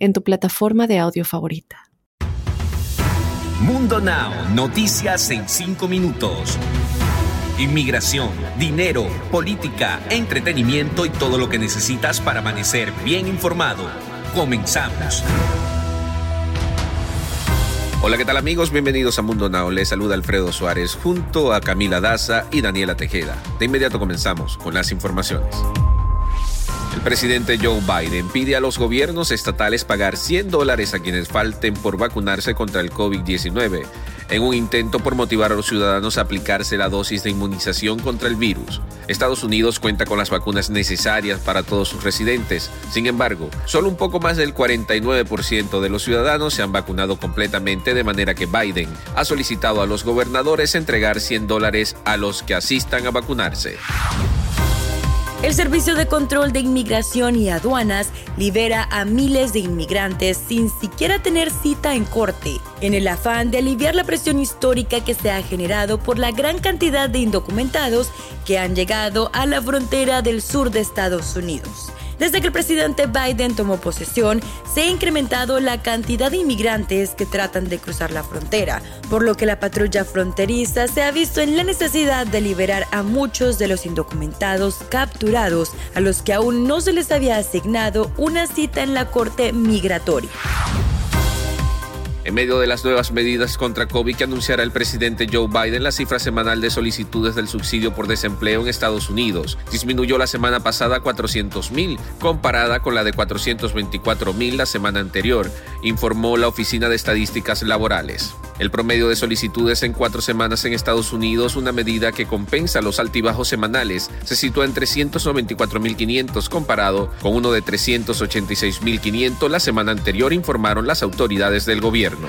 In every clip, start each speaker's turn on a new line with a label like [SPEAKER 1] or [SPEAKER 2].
[SPEAKER 1] en tu plataforma de audio favorita.
[SPEAKER 2] Mundo Now, noticias en 5 minutos. Inmigración, dinero, política, entretenimiento y todo lo que necesitas para amanecer bien informado. Comenzamos. Hola, ¿qué tal amigos? Bienvenidos a Mundo Now. Les saluda Alfredo Suárez junto a Camila Daza y Daniela Tejeda. De inmediato comenzamos con las informaciones. El presidente Joe Biden pide a los gobiernos estatales pagar 100 dólares a quienes falten por vacunarse contra el COVID-19, en un intento por motivar a los ciudadanos a aplicarse la dosis de inmunización contra el virus. Estados Unidos cuenta con las vacunas necesarias para todos sus residentes. Sin embargo, solo un poco más del 49% de los ciudadanos se han vacunado completamente, de manera que Biden ha solicitado a los gobernadores entregar 100 dólares a los que asistan a vacunarse.
[SPEAKER 3] El Servicio de Control de Inmigración y Aduanas libera a miles de inmigrantes sin siquiera tener cita en corte, en el afán de aliviar la presión histórica que se ha generado por la gran cantidad de indocumentados que han llegado a la frontera del sur de Estados Unidos. Desde que el presidente Biden tomó posesión, se ha incrementado la cantidad de inmigrantes que tratan de cruzar la frontera, por lo que la patrulla fronteriza se ha visto en la necesidad de liberar a muchos de los indocumentados capturados, a los que aún no se les había asignado una cita en la corte migratoria.
[SPEAKER 2] En medio de las nuevas medidas contra COVID que anunciará el presidente Joe Biden, la cifra semanal de solicitudes del subsidio por desempleo en Estados Unidos disminuyó la semana pasada a 400.000, comparada con la de 424.000 la semana anterior, informó la Oficina de Estadísticas Laborales. El promedio de solicitudes en cuatro semanas en Estados Unidos, una medida que compensa los altibajos semanales, se sitúa en 394.500 comparado con uno de 386.500 la semana anterior, informaron las autoridades del gobierno.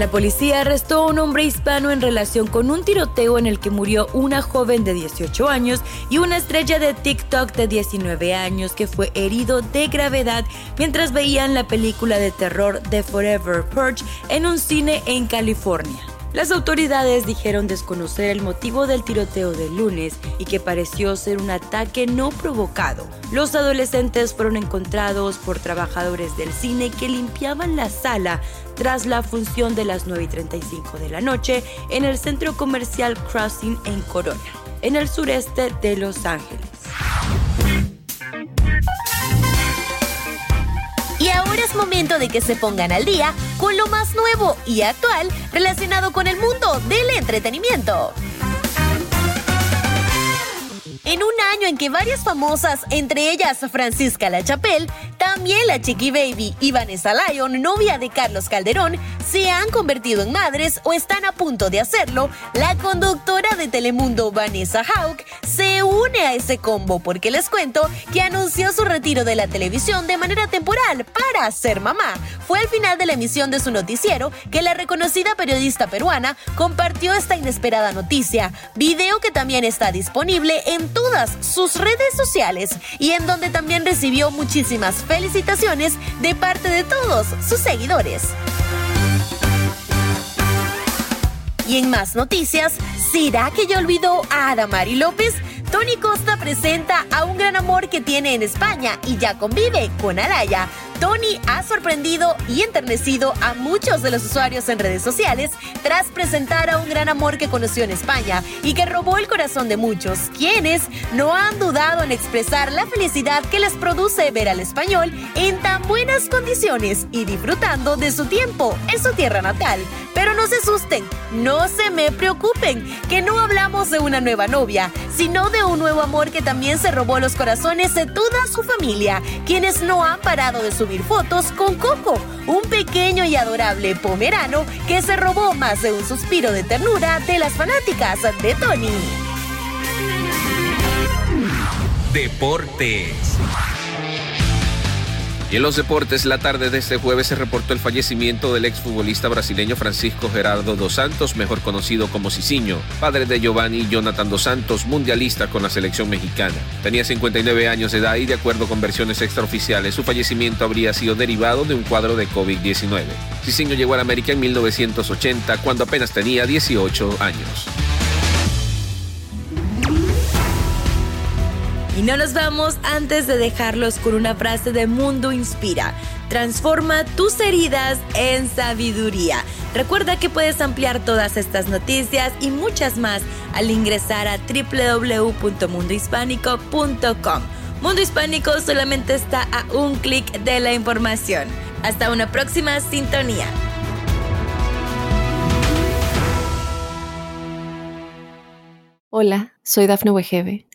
[SPEAKER 3] La policía arrestó a un hombre hispano en relación con un tiroteo en el que murió una joven de 18 años y una estrella de TikTok de 19 años que fue herido de gravedad mientras veían la película de terror The Forever Purge en un cine en California. Las autoridades dijeron desconocer el motivo del tiroteo del lunes y que pareció ser un ataque no provocado. Los adolescentes fueron encontrados por trabajadores del cine que limpiaban la sala tras la función de las 9 y 35 de la noche en el centro comercial Crossing en Corona, en el sureste de Los Ángeles.
[SPEAKER 4] Momento de que se pongan al día con lo más nuevo y actual relacionado con el mundo del entretenimiento. En un año en que varias famosas, entre ellas Francisca La Chapelle, también la Chiqui Baby y Vanessa Lyon, novia de Carlos Calderón, se han convertido en madres o están a punto de hacerlo, la conductora de Telemundo Vanessa Hauck se une a ese combo porque les cuento que anunció su retiro de la televisión de manera temporal para ser mamá. Fue al final de la emisión de su noticiero que la reconocida periodista peruana compartió esta inesperada noticia, video que también está disponible en sus redes sociales y en donde también recibió muchísimas felicitaciones de parte de todos sus seguidores. Y en más noticias, ¿será que ya olvidó a Adamari López? Tony Costa presenta a un gran amor que tiene en España y ya convive con Araya. Tony ha sorprendido y enternecido a muchos de los usuarios en redes sociales tras presentar a un gran amor que conoció en España y que robó el corazón de muchos, quienes no han dudado en expresar la felicidad que les produce ver al español en tan buenas condiciones y disfrutando de su tiempo en su tierra natal. Pero no se asusten, no se me preocupen, que no hablamos de una nueva novia, sino de un nuevo amor que también se robó los corazones de toda su familia, quienes no han parado de subir fotos con Coco, un pequeño y adorable pomerano que se robó más de un suspiro de ternura de las fanáticas de Tony.
[SPEAKER 2] Deportes. Y en los deportes, la tarde de este jueves se reportó el fallecimiento del exfutbolista brasileño Francisco Gerardo dos Santos, mejor conocido como Cicinho, padre de Giovanni Jonathan dos Santos, mundialista con la selección mexicana. Tenía 59 años de edad y de acuerdo con versiones extraoficiales, su fallecimiento habría sido derivado de un cuadro de COVID-19. Cicinho llegó a América en 1980 cuando apenas tenía 18 años.
[SPEAKER 3] Y no nos vamos antes de dejarlos con una frase de Mundo Inspira. Transforma tus heridas en sabiduría. Recuerda que puedes ampliar todas estas noticias y muchas más al ingresar a www.mundohispánico.com. Mundo Hispánico solamente está a un clic de la información. Hasta una próxima sintonía.
[SPEAKER 1] Hola, soy Dafne Wegebe